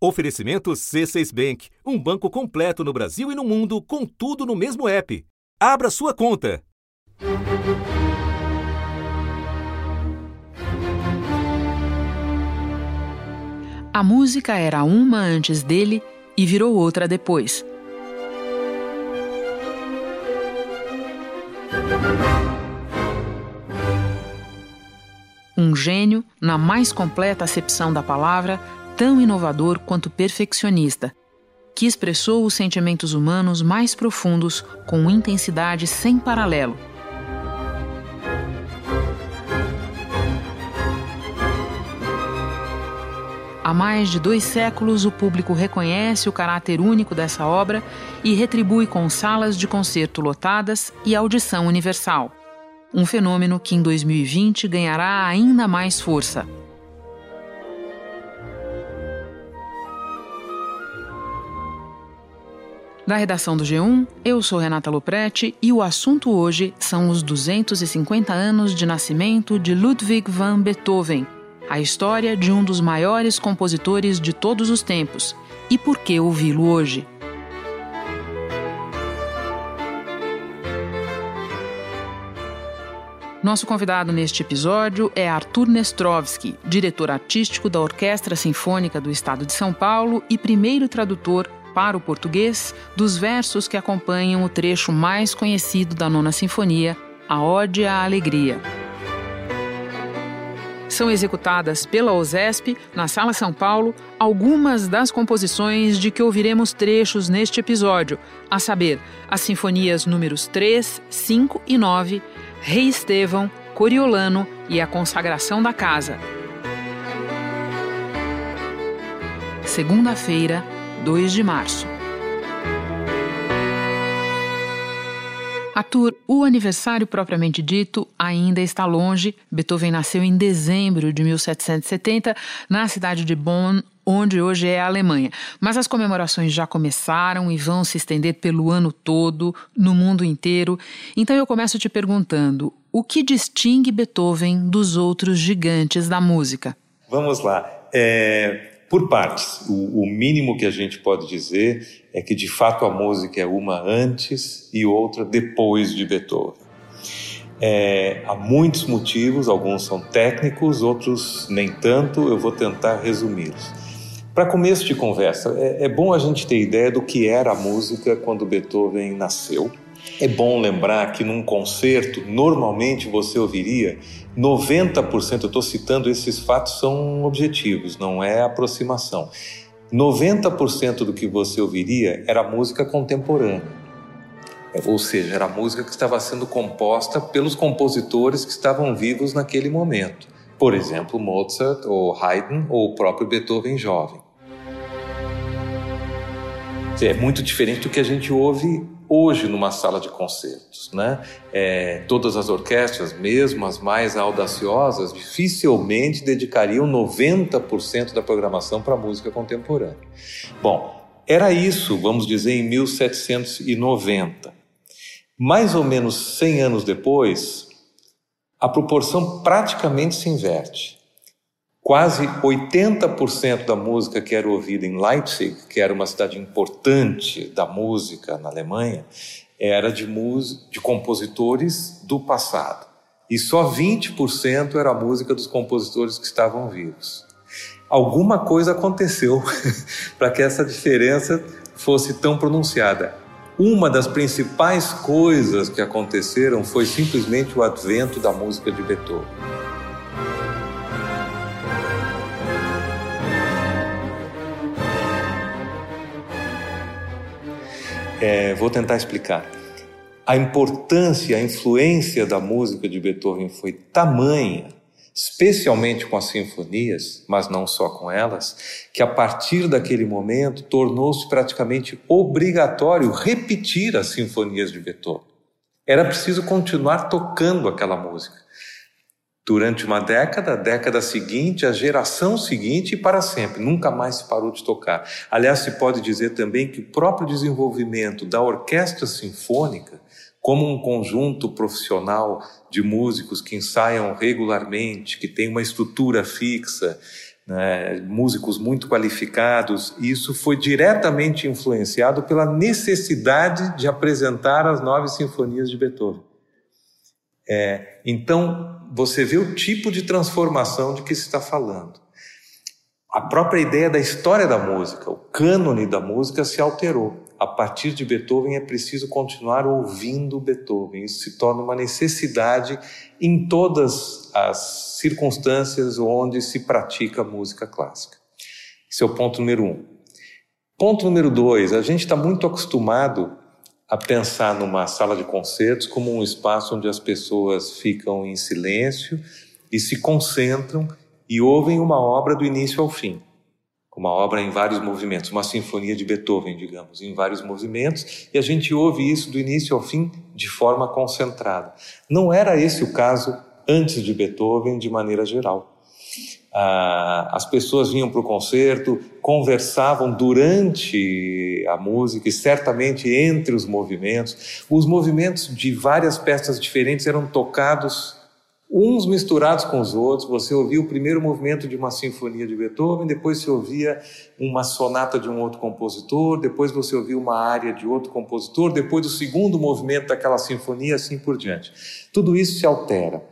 Oferecimento C6 Bank, um banco completo no Brasil e no mundo, com tudo no mesmo app. Abra sua conta. A música era uma antes dele e virou outra depois. Um gênio, na mais completa acepção da palavra, tão inovador quanto perfeccionista, que expressou os sentimentos humanos mais profundos com intensidade sem paralelo. Há mais de dois séculos, o público reconhece o caráter único dessa obra e retribui com salas de concerto lotadas e audição universal. Um fenômeno que em 2020 ganhará ainda mais força. Da redação do G1, eu sou Renata Loprete e o assunto hoje são os 250 anos de nascimento de Ludwig van Beethoven, a história de um dos maiores compositores de todos os tempos e por que ouvi-lo hoje. Nosso convidado neste episódio é Arthur Nestrovski, diretor artístico da Orquestra Sinfônica do Estado de São Paulo e primeiro tradutor para o português dos versos que acompanham o trecho mais conhecido da Nona Sinfonia, a Ode à Alegria. São executadas pela OSESP, na Sala São Paulo, algumas das composições de que ouviremos trechos neste episódio, a saber, as sinfonias números 3, 5 e 9, Rei Estevão, Coriolano e a Consagração da Casa. Segunda-feira, 2 de março. Arthur, o aniversário propriamente dito ainda está longe. Beethoven nasceu em dezembro de 1770 na cidade de Bonn, onde hoje é a Alemanha. Mas as comemorações já começaram e vão se estender pelo ano todo, no mundo inteiro. Então eu começo te perguntando: o que distingue Beethoven dos outros gigantes da música? Vamos lá. É, por partes. O, o, mínimo que a gente pode dizer é que, de fato, a música é uma antes e outra depois de Beethoven. É, há muitos motivos, alguns são técnicos, outros nem tanto, eu vou tentar resumi-los. Para começo de conversa, é, é bom a gente ter ideia do que era a música quando Beethoven nasceu é bom lembrar que num concerto, normalmente você ouviria 90%, eu estou citando esses fatos, são objetivos, não é aproximação. 90% do que você ouviria era música contemporânea. Ou seja, era música que estava sendo composta pelos compositores que estavam vivos naquele momento. Por exemplo, Mozart, ou Haydn, ou o próprio Beethoven jovem. É muito diferente do que a gente ouve hoje numa sala de concertos. Né? É, todas as orquestras, mesmo as mais audaciosas, dificilmente dedicariam 90% da programação para música contemporânea. Bom, era isso, vamos dizer, em 1790. Mais ou menos 100 anos depois, a proporção praticamente se inverte quase 80% da música que era ouvida em Leipzig, que era uma cidade importante da música na Alemanha, era de, de compositores do passado. E só 20% era a música dos compositores que estavam vivos. Alguma coisa aconteceu para que essa diferença fosse tão pronunciada. Uma das principais coisas que aconteceram foi simplesmente o advento da música de Beethoven. É, vou tentar explicar. A importância, a influência da música de Beethoven foi tamanha, especialmente com as sinfonias, mas não só com elas, que a partir daquele momento tornou-se praticamente obrigatório repetir as sinfonias de Beethoven. Era preciso continuar tocando aquela música durante uma década, a década seguinte, a geração seguinte e para sempre. Nunca mais se parou de tocar. Aliás, se pode dizer também que o próprio desenvolvimento da orquestra sinfônica, como um conjunto profissional de músicos que ensaiam regularmente, que tem uma estrutura fixa, né, músicos muito qualificados, isso foi diretamente influenciado pela necessidade de apresentar as nove sinfonias de Beethoven. É, então, você vê o tipo de transformação de que se está falando. A própria ideia da história da música, o cânone da música se alterou. A partir de Beethoven é preciso continuar ouvindo Beethoven. Isso se torna uma necessidade em todas as circunstâncias onde se pratica música clássica. Esse é o ponto número um. Ponto número dois: a gente está muito acostumado a pensar numa sala de concertos como um espaço onde as pessoas ficam em silêncio e se concentram e ouvem uma obra do início ao fim. Uma obra em vários movimentos, uma sinfonia de Beethoven, digamos, em vários movimentos, e a gente ouve isso do início ao fim de forma concentrada. Não era esse o caso antes de Beethoven, de maneira geral. Ah, as pessoas vinham para o concerto, conversavam durante a música e certamente entre os movimentos. Os movimentos de várias peças diferentes eram tocados uns misturados com os outros. Você ouvia o primeiro movimento de uma sinfonia de Beethoven, depois você ouvia uma sonata de um outro compositor, depois você ouvia uma área de outro compositor, depois o segundo movimento daquela sinfonia, assim por diante. Tudo isso se altera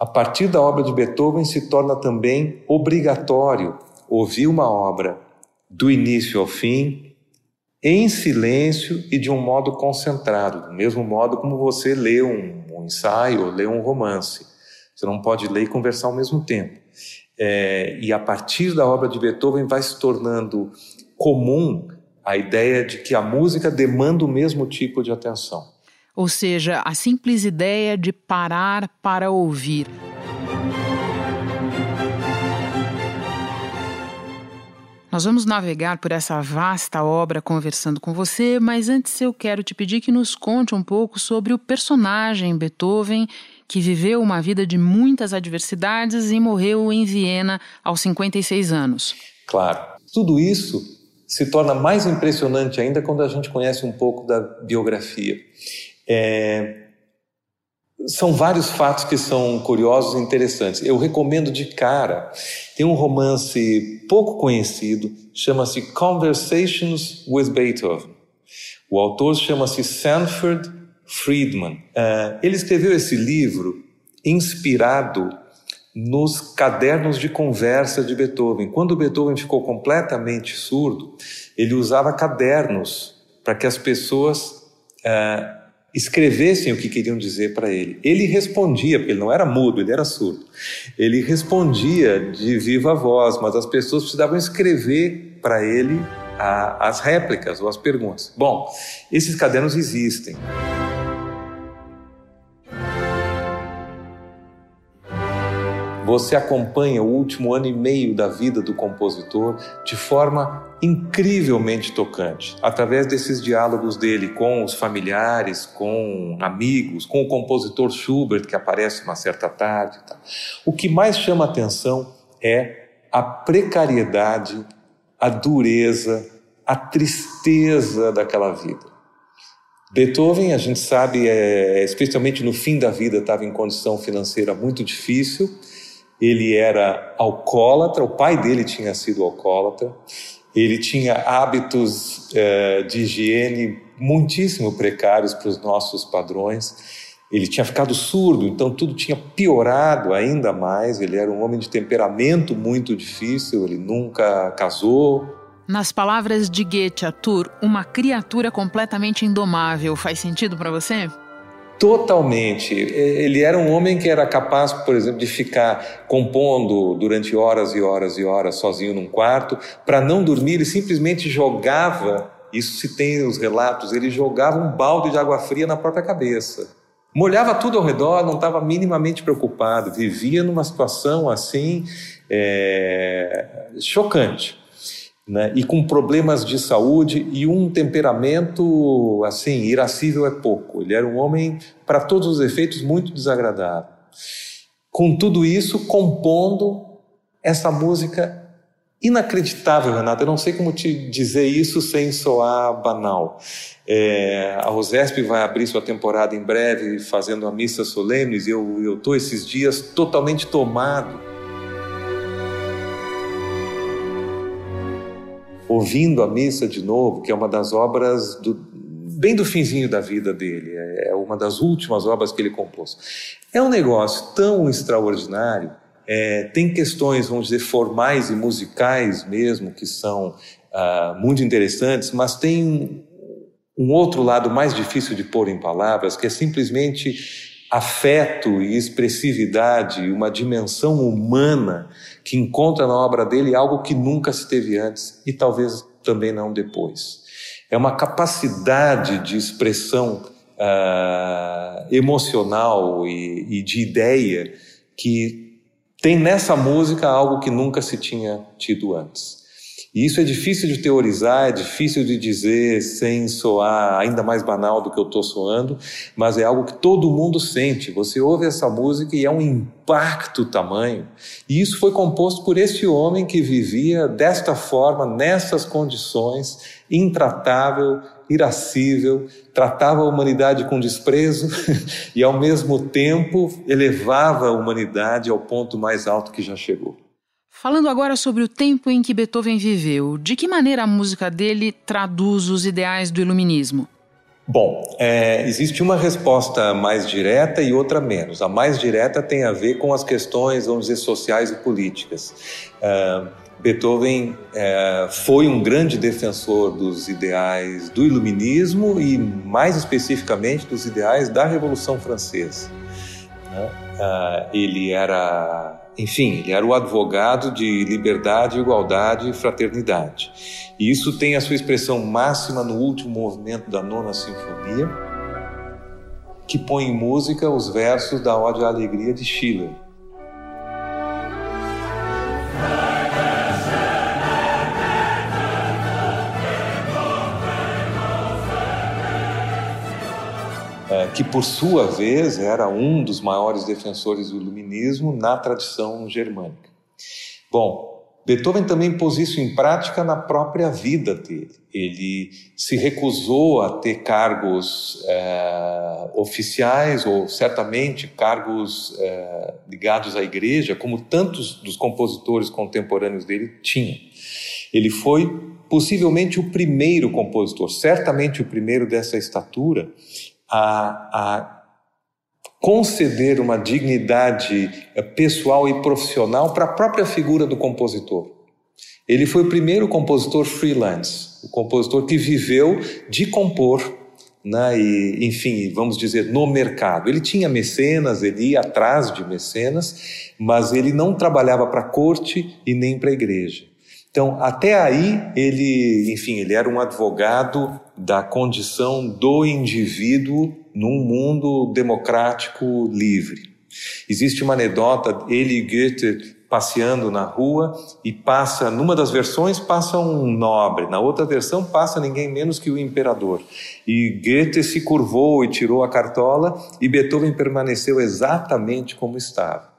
a partir da obra de Beethoven se torna também obrigatório ouvir uma obra do início ao fim, em silêncio e de um modo concentrado, do mesmo modo como você lê um, um ensaio ou lê um romance. Você não pode ler e conversar ao mesmo tempo. É, e a partir da obra de Beethoven vai se tornando comum a ideia de que a música demanda o mesmo tipo de atenção ou seja, a simples ideia de parar para ouvir. Nós vamos navegar por essa vasta obra conversando com você, mas antes eu quero te pedir que nos conte um pouco sobre o personagem Beethoven, que viveu uma vida de muitas adversidades e morreu em Viena aos 56 anos. Claro. Tudo isso se torna mais impressionante ainda quando a gente conhece um pouco da biografia. É, são vários fatos que são curiosos e interessantes. Eu recomendo de cara. Tem um romance pouco conhecido, chama-se Conversations with Beethoven. O autor chama-se Sanford Friedman. Uh, ele escreveu esse livro inspirado nos cadernos de conversa de Beethoven. Quando Beethoven ficou completamente surdo, ele usava cadernos para que as pessoas uh, escrevessem o que queriam dizer para ele. Ele respondia, porque ele não era mudo, ele era surdo. Ele respondia de viva voz, mas as pessoas precisavam escrever para ele a, as réplicas ou as perguntas. Bom, esses cadernos existem. Você acompanha o último ano e meio da vida do compositor de forma incrivelmente tocante, através desses diálogos dele com os familiares, com amigos, com o compositor Schubert, que aparece uma certa tarde. Tá. O que mais chama atenção é a precariedade, a dureza, a tristeza daquela vida. Beethoven, a gente sabe, é, especialmente no fim da vida, estava em condição financeira muito difícil. Ele era alcoólatra, o pai dele tinha sido alcoólatra, ele tinha hábitos é, de higiene muitíssimo precários para os nossos padrões. Ele tinha ficado surdo, então tudo tinha piorado ainda mais. Ele era um homem de temperamento muito difícil, ele nunca casou. Nas palavras de Goethe, Arthur, uma criatura completamente indomável, faz sentido para você? Totalmente. Ele era um homem que era capaz, por exemplo, de ficar compondo durante horas e horas e horas sozinho num quarto. Para não dormir, ele simplesmente jogava, isso se tem os relatos, ele jogava um balde de água fria na própria cabeça. Molhava tudo ao redor, não estava minimamente preocupado, vivia numa situação assim é, chocante né? e com problemas de saúde e um temperamento assim irascível é pouco. Ele era um homem para todos os efeitos muito desagradável. Com tudo isso, compondo essa música inacreditável, Renato. Eu não sei como te dizer isso sem soar banal. É, a Rosesp vai abrir sua temporada em breve, fazendo a missa solenes, e eu estou esses dias totalmente tomado ouvindo a missa de novo, que é uma das obras do, bem do finzinho da vida dele, é, é uma das últimas obras que ele compôs. É um negócio tão extraordinário, é, tem questões, vamos dizer, formais e musicais mesmo, que são ah, muito interessantes, mas tem um outro lado mais difícil de pôr em palavras, que é simplesmente afeto e expressividade, uma dimensão humana que encontra na obra dele algo que nunca se teve antes e talvez também não depois. É uma capacidade de expressão uh, emocional e, e de ideia que tem nessa música algo que nunca se tinha tido antes. E isso é difícil de teorizar, é difícil de dizer sem soar ainda mais banal do que eu estou soando, mas é algo que todo mundo sente. Você ouve essa música e é um impacto tamanho. E isso foi composto por esse homem que vivia desta forma, nessas condições, intratável, irascível, tratava a humanidade com desprezo e, ao mesmo tempo, elevava a humanidade ao ponto mais alto que já chegou. Falando agora sobre o tempo em que Beethoven viveu, de que maneira a música dele traduz os ideais do iluminismo? Bom, é, existe uma resposta mais direta e outra menos. A mais direta tem a ver com as questões, vamos dizer, sociais e políticas. Uh, Beethoven é, foi um grande defensor dos ideais do iluminismo e, mais especificamente, dos ideais da Revolução Francesa. Né? Uh, ele era enfim, ele era o advogado de liberdade, igualdade e fraternidade. E isso tem a sua expressão máxima no último movimento da Nona Sinfonia, que põe em música os versos da Ode à Alegria de Schiller. Que por sua vez era um dos maiores defensores do iluminismo na tradição germânica. Bom, Beethoven também pôs isso em prática na própria vida dele. Ele se recusou a ter cargos é, oficiais ou certamente cargos é, ligados à igreja, como tantos dos compositores contemporâneos dele tinham. Ele foi possivelmente o primeiro compositor, certamente o primeiro dessa estatura, a, a conceder uma dignidade eh, pessoal e profissional para a própria figura do compositor. Ele foi o primeiro compositor freelance, o compositor que viveu de compor, né, e, enfim, vamos dizer, no mercado. Ele tinha mecenas, ele ia atrás de mecenas, mas ele não trabalhava para a corte e nem para a igreja. Então, até aí, ele, enfim, ele era um advogado da condição do indivíduo num mundo democrático livre. Existe uma anedota, ele e Goethe passeando na rua e passa, numa das versões passa um nobre, na outra versão passa ninguém menos que o imperador. E Goethe se curvou e tirou a cartola e Beethoven permaneceu exatamente como estava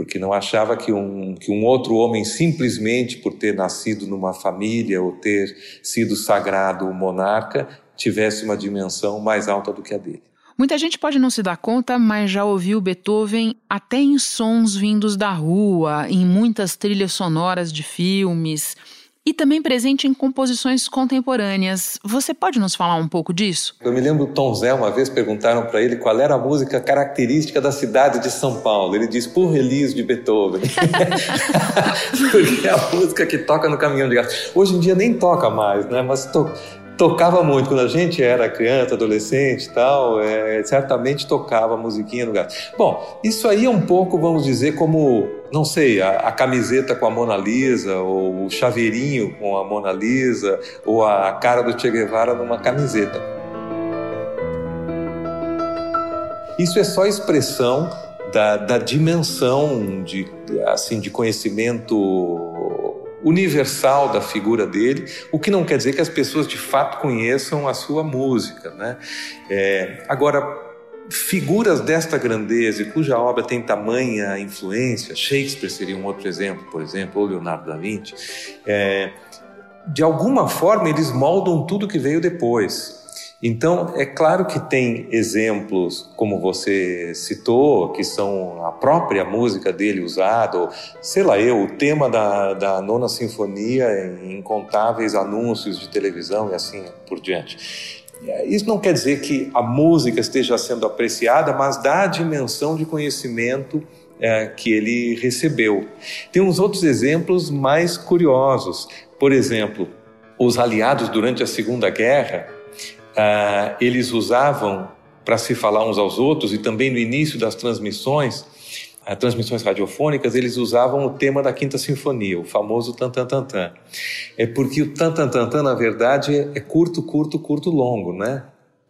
porque não achava que um, que um outro homem, simplesmente por ter nascido numa família ou ter sido sagrado monarca, tivesse uma dimensão mais alta do que a dele. Muita gente pode não se dar conta, mas já ouviu Beethoven até em sons vindos da rua, em muitas trilhas sonoras de filmes e também presente em composições contemporâneas. Você pode nos falar um pouco disso? Eu me lembro do Tom Zé, uma vez perguntaram para ele qual era a música característica da cidade de São Paulo. Ele disse Por Release de Beethoven. Porque é a música que toca no caminhão de gás. Hoje em dia nem toca mais, né? Mas to tocava muito. Quando a gente era criança, adolescente e tal, é, certamente tocava musiquinha no gás. Bom, isso aí é um pouco, vamos dizer, como, não sei, a, a, camiseta com a Mona Lisa, ou o chaveirinho com a Mona Lisa, ou a cara do Che Guevara numa camiseta. Isso é só expressão da, da dimensão de, assim, de conhecimento universal da figura dele, o que não quer dizer que as pessoas de fato conheçam a sua música. Né? É, agora, figuras desta grandeza e cuja obra tem tamanha influência, Shakespeare seria um outro exemplo, por exemplo, ou Leonardo da Vinci, é, de alguma forma eles moldam tudo que veio depois. Então, é claro que tem exemplos, como você citou, que são a própria música dele usada, ou, sei lá eu, o tema da, da nona sinfonia em incontáveis anúncios de televisão e assim por diante. Isso não quer dizer que a música esteja sendo apreciada, mas dá a dimensão de conhecimento é, que ele recebeu. Tem uns outros exemplos mais curiosos. Por exemplo, os aliados durante a Segunda Guerra ah, eles usavam para se falar uns aos outros e também no início das transmissões, ah, transmissões radiofônicas, eles usavam o tema da Quinta Sinfonia, o famoso tan tan tan tan. É porque o tan tan tan tan na verdade é curto, curto, curto, longo, né?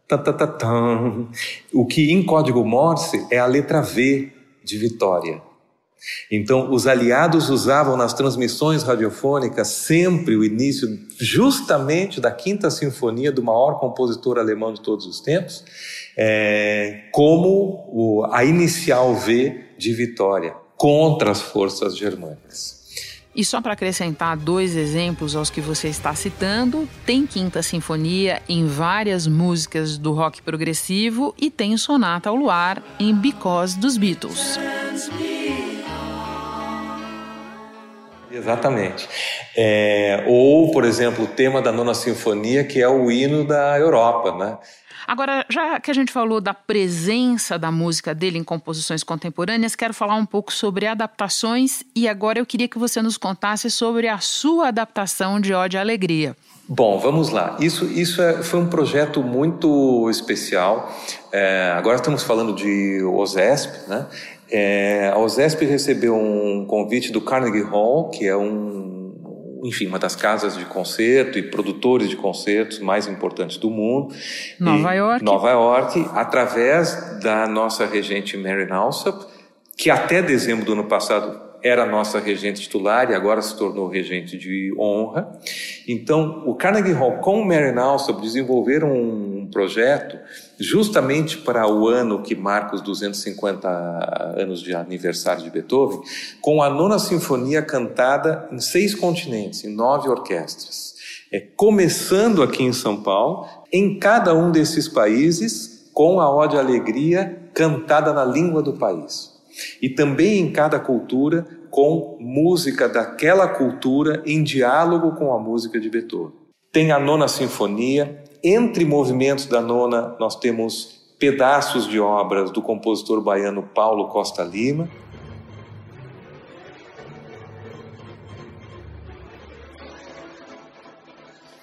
Tan, tan, tan, tan. O que em código Morse é a letra V de Vitória. Então, os aliados usavam nas transmissões radiofônicas sempre o início, justamente da Quinta Sinfonia do maior compositor alemão de todos os tempos, é, como o, a inicial V de vitória contra as forças germânicas. E só para acrescentar dois exemplos aos que você está citando, tem Quinta Sinfonia em várias músicas do rock progressivo e tem Sonata ao Luar em Because dos Beatles. Exatamente. É, ou, por exemplo, o tema da Nona Sinfonia, que é o hino da Europa, né? Agora, já que a gente falou da presença da música dele em composições contemporâneas, quero falar um pouco sobre adaptações e agora eu queria que você nos contasse sobre a sua adaptação de Ode e Alegria. Bom, vamos lá. Isso, isso é, foi um projeto muito especial. É, agora estamos falando de OSESP, né? É, a OSESP recebeu um convite do Carnegie Hall, que é um, enfim, uma das casas de concerto e produtores de concertos mais importantes do mundo. Nova York. Nova York, através da nossa regente Mary Alsop, que até dezembro do ano passado era nossa regente titular e agora se tornou regente de honra. Então, o Carnegie Hall com o Mary Alsop desenvolveram um projeto justamente para o ano que marca os 250 anos de aniversário de Beethoven, com a nona sinfonia cantada em seis continentes, em nove orquestras. É, começando aqui em São Paulo, em cada um desses países, com a Ode Alegria cantada na língua do país. E também em cada cultura, com música daquela cultura em diálogo com a música de Beethoven. Tem a nona sinfonia, entre movimentos da nona, nós temos pedaços de obras do compositor baiano Paulo Costa Lima.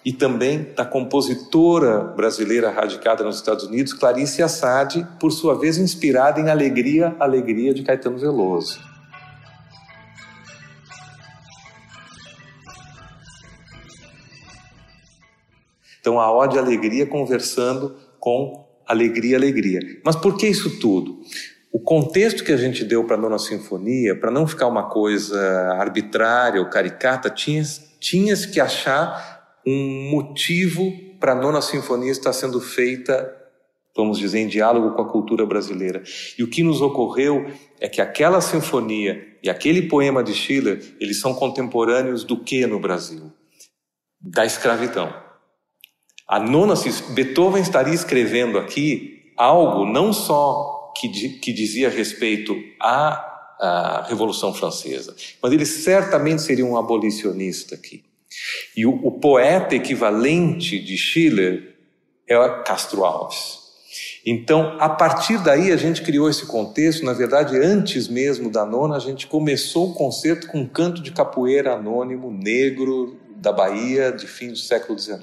E também da compositora brasileira radicada nos Estados Unidos, Clarice Assad, por sua vez inspirada em Alegria, Alegria de Caetano Veloso. Então, a ode alegria conversando com alegria, alegria. Mas por que isso tudo? O contexto que a gente deu para a nona sinfonia, para não ficar uma coisa arbitrária ou caricata, tinha, tinha que achar um motivo para a nona sinfonia estar sendo feita, vamos dizer, em diálogo com a cultura brasileira. E o que nos ocorreu é que aquela sinfonia e aquele poema de Schiller, eles são contemporâneos do que no Brasil? Da escravidão. A nona, Beethoven estaria escrevendo aqui algo não só que, que dizia respeito à, à Revolução Francesa, mas ele certamente seria um abolicionista aqui. E o, o poeta equivalente de Schiller é Castro Alves. Então, a partir daí, a gente criou esse contexto. Na verdade, antes mesmo da nona, a gente começou o concerto com um canto de capoeira anônimo negro da Bahia de fim do século XIX.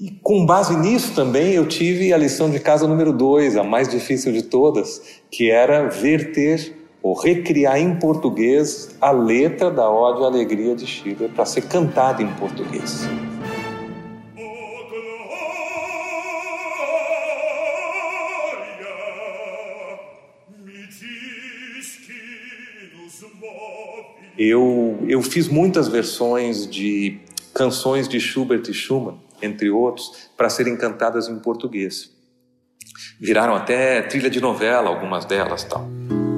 E com base nisso também eu tive a lição de casa número dois, a mais difícil de todas, que era verter ou recriar em português a letra da Ode à Alegria de Schiller para ser cantada em português. Eu, eu fiz muitas versões de canções de Schubert e Schumann entre outros, para serem cantadas em português. Viraram até trilha de novela, algumas delas tal.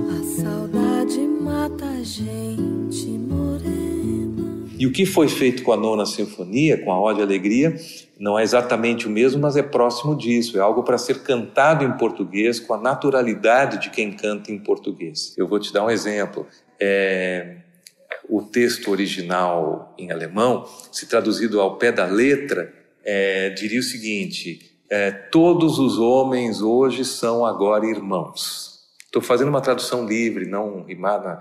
A saudade mata a gente morena. E o que foi feito com a nona sinfonia, com a Ode e Alegria, não é exatamente o mesmo, mas é próximo disso. É algo para ser cantado em português com a naturalidade de quem canta em português. Eu vou te dar um exemplo. É, o texto original em alemão, se traduzido ao pé da letra, é, diria o seguinte: é, todos os homens hoje são agora irmãos. Estou fazendo uma tradução livre, não rimada.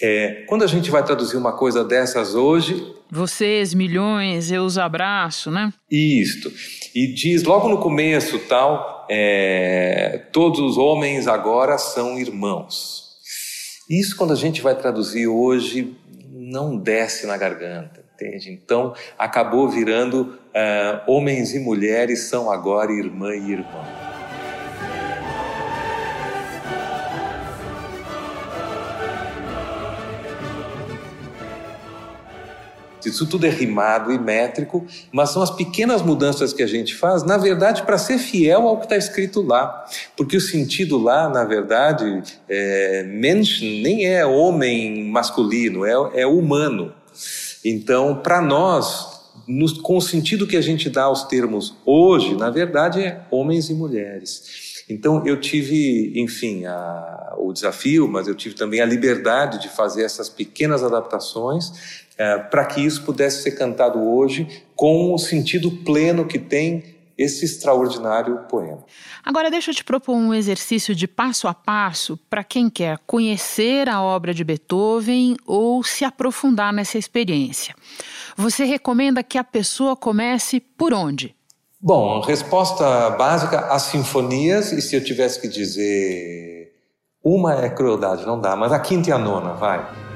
É, quando a gente vai traduzir uma coisa dessas hoje. Vocês, milhões, eu os abraço, né? Isto. E diz logo no começo, tal, é, todos os homens agora são irmãos. Isso, quando a gente vai traduzir hoje, não desce na garganta, entende? Então, acabou virando uh, homens e mulheres são agora irmã e irmão. Isso tudo é rimado e métrico, mas são as pequenas mudanças que a gente faz, na verdade, para ser fiel ao que está escrito lá. Porque o sentido lá, na verdade, é, Mensch nem é homem masculino, é, é humano. Então, para nós, no, com o sentido que a gente dá aos termos hoje, na verdade, é homens e mulheres. Então eu tive, enfim, a, o desafio, mas eu tive também a liberdade de fazer essas pequenas adaptações é, para que isso pudesse ser cantado hoje com o sentido pleno que tem esse extraordinário poema. Agora deixa eu te propor um exercício de passo a passo para quem quer conhecer a obra de Beethoven ou se aprofundar nessa experiência. Você recomenda que a pessoa comece por onde? Bom, resposta básica: as sinfonias, e se eu tivesse que dizer uma é crueldade, não dá, mas a quinta e a nona, vai.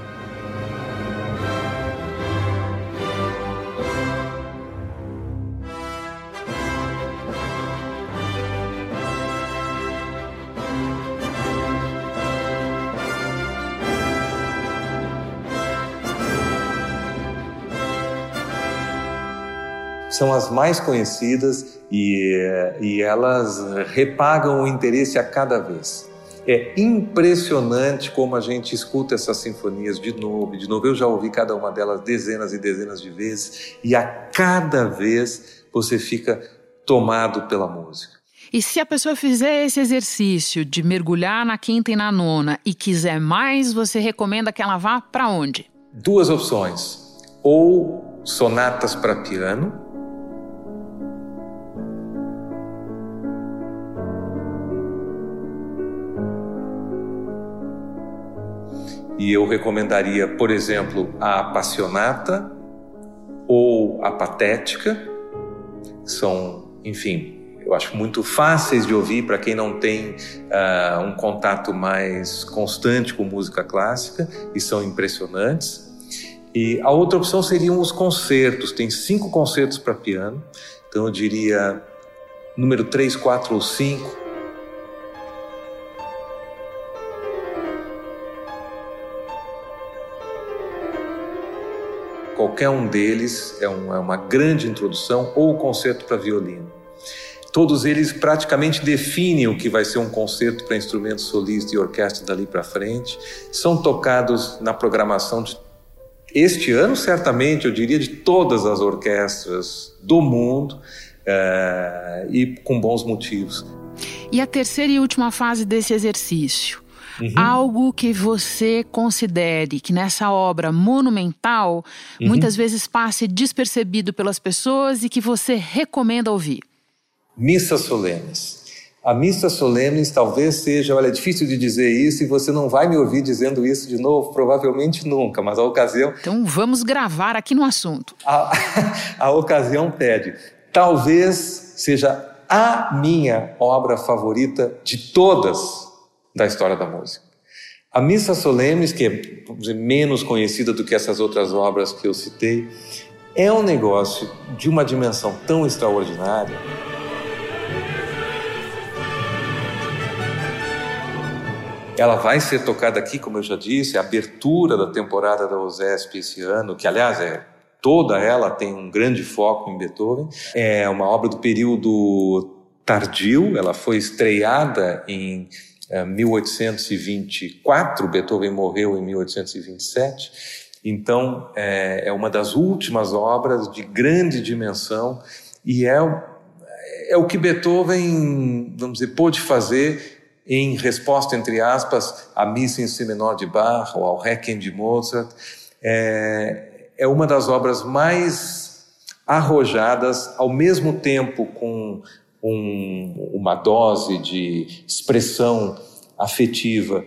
São as mais conhecidas e, e elas repagam o interesse a cada vez. É impressionante como a gente escuta essas sinfonias de novo de novo. Eu já ouvi cada uma delas dezenas e dezenas de vezes e a cada vez você fica tomado pela música. E se a pessoa fizer esse exercício de mergulhar na quinta e na nona e quiser mais, você recomenda que ela vá para onde? Duas opções. Ou sonatas para piano, E eu recomendaria, por exemplo, a Apassionata ou a Patética. São, enfim, eu acho muito fáceis de ouvir para quem não tem uh, um contato mais constante com música clássica e são impressionantes. E a outra opção seriam os concertos. Tem cinco concertos para piano, então eu diria número 3, 4 ou 5 Qualquer um deles é, um, é uma grande introdução ou concerto para violino. Todos eles praticamente definem o que vai ser um concerto para instrumento solista e orquestra dali para frente. São tocados na programação de este ano, certamente, eu diria, de todas as orquestras do mundo é, e com bons motivos. E a terceira e última fase desse exercício? Uhum. Algo que você considere que nessa obra monumental uhum. muitas vezes passe despercebido pelas pessoas e que você recomenda ouvir. Missas solenes. A missa solenes talvez seja, olha, é difícil de dizer isso e você não vai me ouvir dizendo isso de novo, provavelmente nunca, mas a ocasião. Então vamos gravar aqui no assunto. A, a ocasião pede. Talvez seja a minha obra favorita de todas da história da música. A Missa Solenes, que é dizer, menos conhecida do que essas outras obras que eu citei, é um negócio de uma dimensão tão extraordinária. Ela vai ser tocada aqui, como eu já disse, a abertura da temporada da OSESP esse ano, que aliás é toda ela tem um grande foco em Beethoven. É uma obra do período tardio, ela foi estreada em 1824, eh, Beethoven morreu em 1827. Então, é, é uma das últimas obras de grande dimensão e é, é o que Beethoven, vamos dizer, pôde fazer em resposta, entre aspas, à missa em si menor de Bach ou ao Requiem de Mozart. É, é uma das obras mais arrojadas, ao mesmo tempo com um, uma dose de expressão afetiva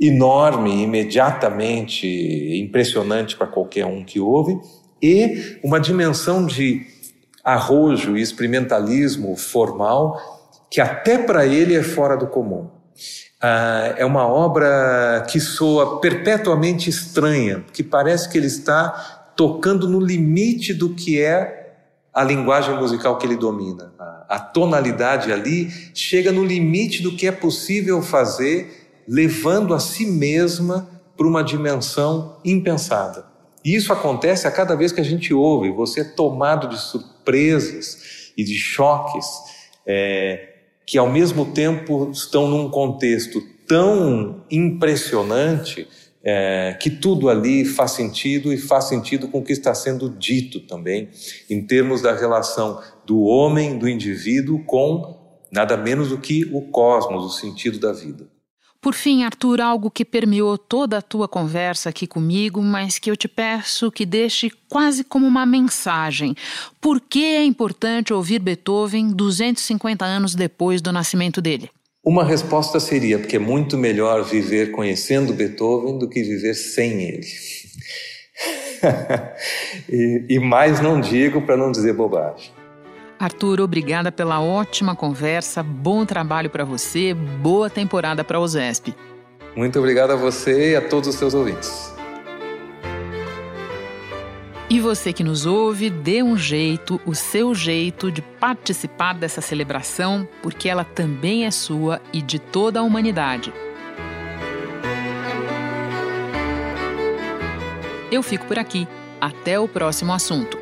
enorme, imediatamente impressionante para qualquer um que ouve, e uma dimensão de arrojo e experimentalismo formal que até para ele é fora do comum. Ah, é uma obra que soa perpetuamente estranha, que parece que ele está tocando no limite do que é a linguagem musical que ele domina. A tonalidade ali chega no limite do que é possível fazer, levando a si mesma para uma dimensão impensada. E isso acontece a cada vez que a gente ouve, você é tomado de surpresas e de choques. É, que ao mesmo tempo estão num contexto tão impressionante é, que tudo ali faz sentido e faz sentido com o que está sendo dito também, em termos da relação do homem, do indivíduo, com nada menos do que o cosmos, o sentido da vida. Por fim, Arthur, algo que permeou toda a tua conversa aqui comigo, mas que eu te peço que deixe quase como uma mensagem. Por que é importante ouvir Beethoven 250 anos depois do nascimento dele? Uma resposta seria porque é muito melhor viver conhecendo Beethoven do que viver sem ele. e, e mais não digo para não dizer bobagem. Arthur, obrigada pela ótima conversa, bom trabalho para você, boa temporada para o ZESP. Muito obrigado a você e a todos os seus ouvintes. E você que nos ouve, dê um jeito, o seu jeito de participar dessa celebração, porque ela também é sua e de toda a humanidade. Eu fico por aqui. Até o próximo assunto.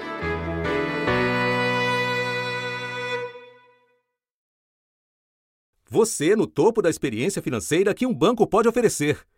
Você no topo da experiência financeira que um banco pode oferecer.